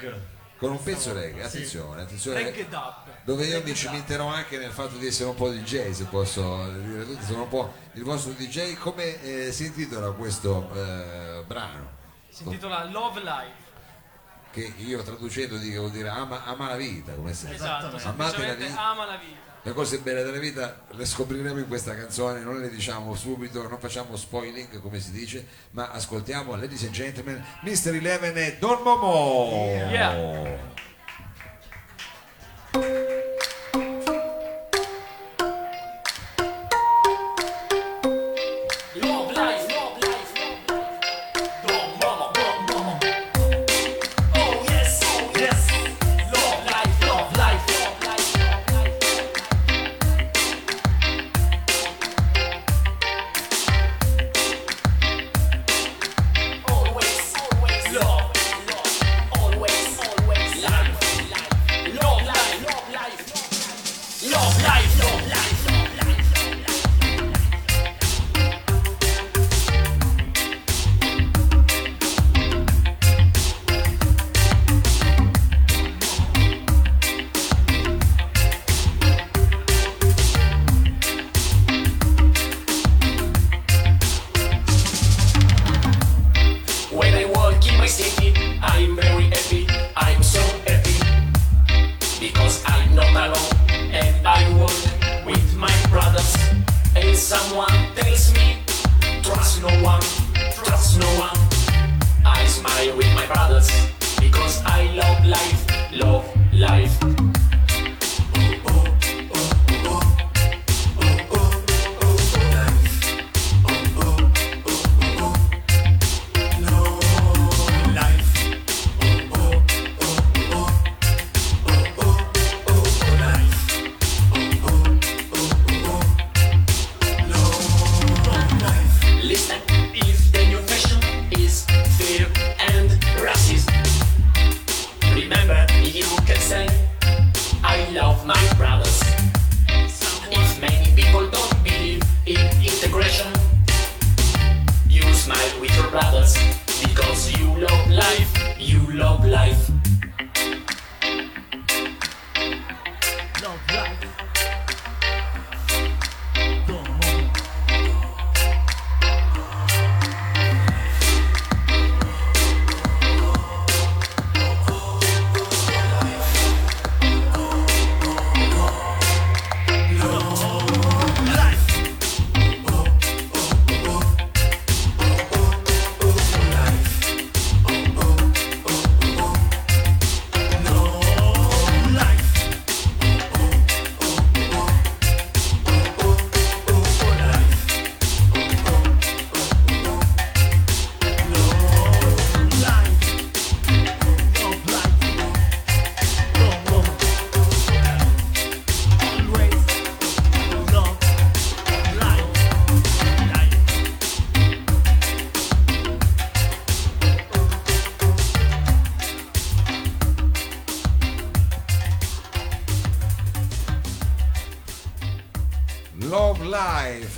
reggae. con un pezzo reggae, attenzione, attenzione. Reggae dub. Dove io mi cimenterò anche nel fatto di essere un po' DJ, se posso dire tutti, sono un po' il vostro DJ. Come eh, si intitola questo eh, brano? Si intitola Love Life. Che io traducendo dico vuol dire ama, ama la vita, come se Esatto, Amate la vita. ama la vita. Le cose belle della vita le scopriremo in questa canzone, non le diciamo subito, non facciamo spoiling come si dice, ma ascoltiamo, ladies and gentlemen, Mr. Eleven e Don Momo. Yeah.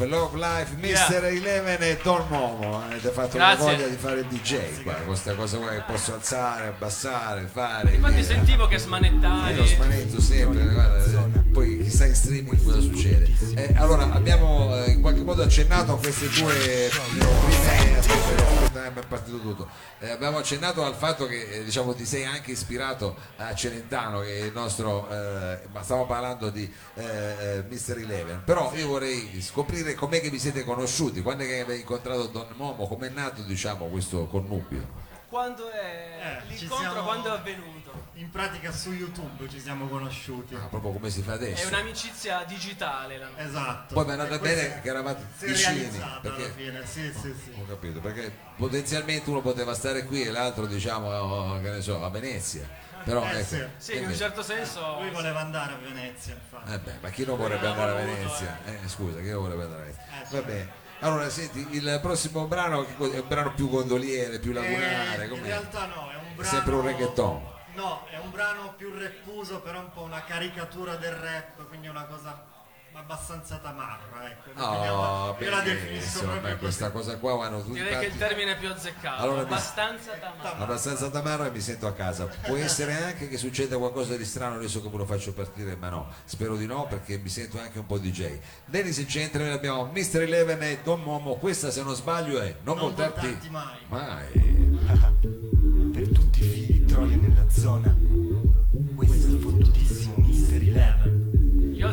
Life, Love Life, Mr. Eleven e Don Momo. Avete fatto Grazie. la voglia di fare il DJ qua, questa cosa qua che posso alzare, abbassare, fare. Infatti dire. sentivo che Io lo smanettavi. smanetto sempre, guarda, poi chissà in streaming cosa succede. Eh, allora, abbiamo eh, in qualche modo accennato a queste due prime. Aspetta, aspetta, è partito tutto. Eh, abbiamo accennato al fatto che eh, diciamo ti sei anche ispirato a Celentano, che è il nostro. eh, ma stiamo parlando di eh, eh, Mr. Eleven. Però io vorrei scoprire com'è che vi siete conosciuti, quando è che avete incontrato Don Momo, com'è nato diciamo questo connubio. Quando è Eh, l'incontro, siamo- quando è avvenuto? In pratica su YouTube ci siamo conosciuti. Ah, proprio come si fa È adesso. un'amicizia digitale. la nostra. Esatto. Poi mi è andata bene che eravate si è vicini. Perché alla fine, sì, sì, sì. Ho capito, perché potenzialmente uno poteva stare qui e l'altro diciamo, oh, che ne so, a Venezia. Però Eh, ecco, sì. Sì, in un certo senso. Lui voleva andare a Venezia, infatti. eh beh, ma chi non vorrebbe andare a Venezia? Eh, scusa, chi non vorrebbe andare a Venezia? Eh, Va bene. Allora, senti, il prossimo brano è un brano più gondoliere, più lagunare, Eh, in realtà no, è un È brano... sempre un reggaeton. No, è un brano più rappuso, però un po' una caricatura del rap, quindi una cosa abbastanza tamarra, ecco. No, Io la definisco proprio questa cosa qua vanno tutti Direi che il termine è più azzeccato. Allora, mi- abbastanza tamaro. abbastanza tamarra e mi sento a casa. Può essere anche che succeda qualcosa di strano adesso come lo faccio partire, ma no, spero di no perché mi sento anche un po' DJ. In centro, noi abbiamo Mr. Eleven e Don Momo, questa se non sbaglio è Non, Non voltarti voltarti mai. mai. per tutti i figli troia nella zona.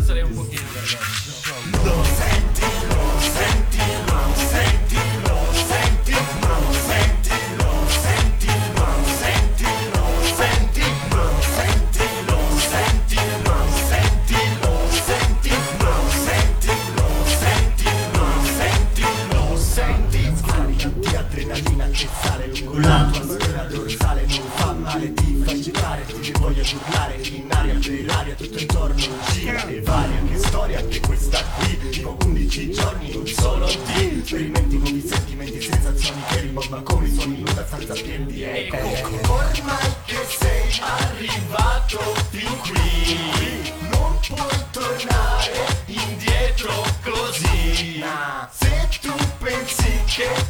Alzerei un pochino. Lo senti, lo senti, lo senti, lo senti, lo senti, lo senti, lo senti, lo senti, lo senti, lo senti, lo senti, lo senti, lo senti, lo senti, lo senti, lo senti. Scarica di adrenalina che sale lungo la tua schiena dorsale, shit.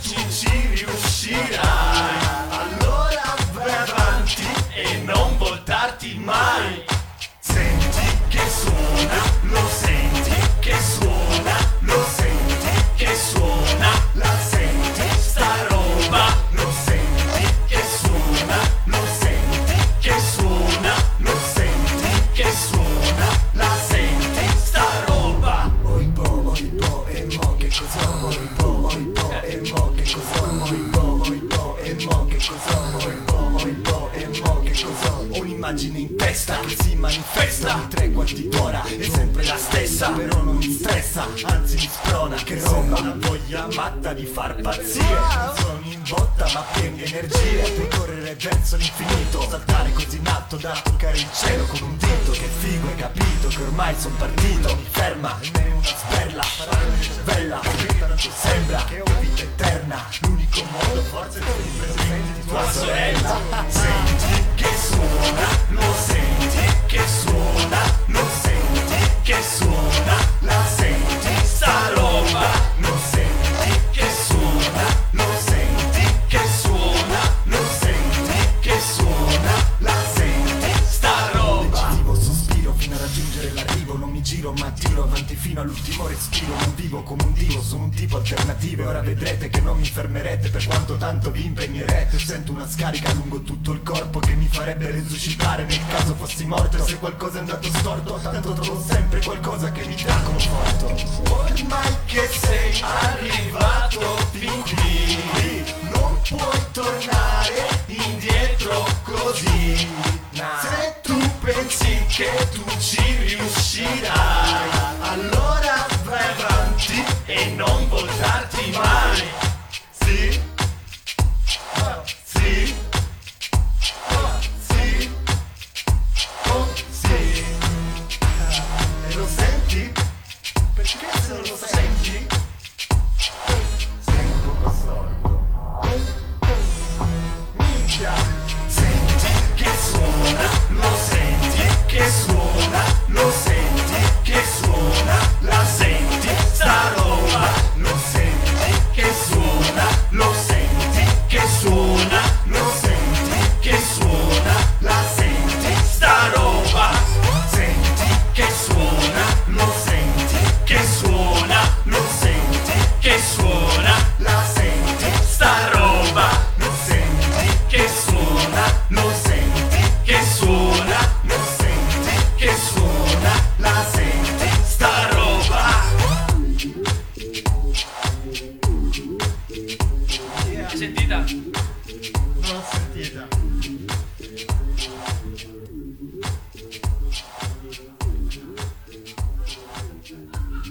Matta di far pazzire. Sono in botta ma pieno di energie, puoi correre verso l'infinito, saltare così in alto da toccare il cielo con un dito, che figo hai capito che ormai son partito, mi ferma, almeno una sperla, bella, sembra che ho vita eterna, l'unico modo forse per il presente di tua sorella, senti che suona, lo senti che suona, lo senti che suona, la senti fermerete per quanto tanto vi impegnerete, sento una scarica lungo tutto il corpo che mi farebbe resuscitare nel caso fossi morto se qualcosa è andato storto, tanto trovo sempre qualcosa che mi dà conforto. Ormai che sei arrivato fin qui, non puoi tornare indietro così. Se tu pensi che tu ci riuscirai, allora vai avanti e non voltarti mai.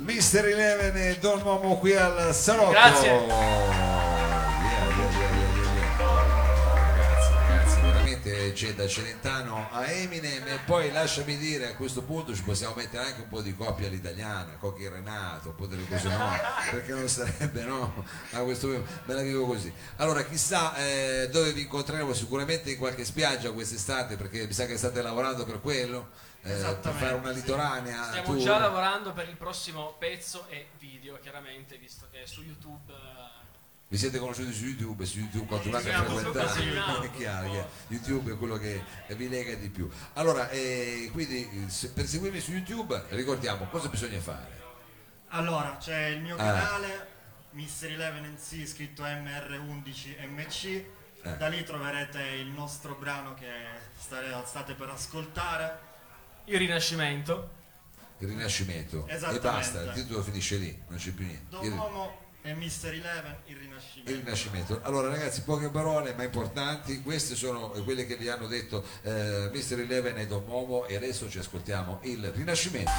Mr. Eleven e Don Momo qui al salotto. Grazie. Via, via, via, via, via, via. Ragazzi, ragazzi, veramente c'è da Celentano a Eminem e poi lasciami dire a questo punto ci possiamo mettere anche un po' di coppia all'italiana, Cocchi e Renato, un po' delle cose no, perché non sarebbe no, a questo punto me la vivo così. Allora chissà eh, dove vi incontreremo, sicuramente in qualche spiaggia quest'estate perché mi sa che state lavorando per quello, eh, per fare una sì. litoranea. Stiamo tour. già lavorando per il prossimo pezzo e video, chiaramente, visto che su YouTube eh, Vi siete conosciuti su YouTube e su YouTube continuate a frequentare, è chiaro che YouTube è quello che vi lega di più. Allora, eh, quindi se- per seguirmi su YouTube ricordiamo cosa bisogna fare. Allora, c'è il mio Ah. canale, Mr. Eleven NC, scritto MR11MC. Eh. Da lì troverete il nostro brano che state per ascoltare. Il Rinascimento. Il rinascimento e basta, il titolo finisce lì, non c'è più niente. Don Il, Momo e Mr. Eleven, il rinascimento. il rinascimento. Allora ragazzi, poche parole ma importanti, queste sono quelle che vi hanno detto eh, Mr. Eleven e Don Momo e adesso ci ascoltiamo il rinascimento.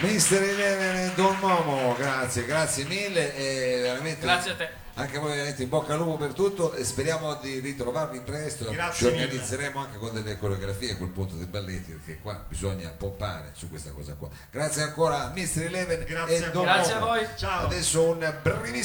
Mister Eleven e Don Momo, grazie, grazie mille e veramente Grazie a te. anche voi veramente in bocca al lupo per tutto e speriamo di ritrovarvi presto. Grazie Ci mille. organizzeremo anche con delle coreografie a quel punto dei balletti perché qua bisogna pompare su questa cosa qua. Grazie ancora Mister Eleven Grazie e Don voi. Grazie a Momo. voi. Ciao. Adesso un brevissimo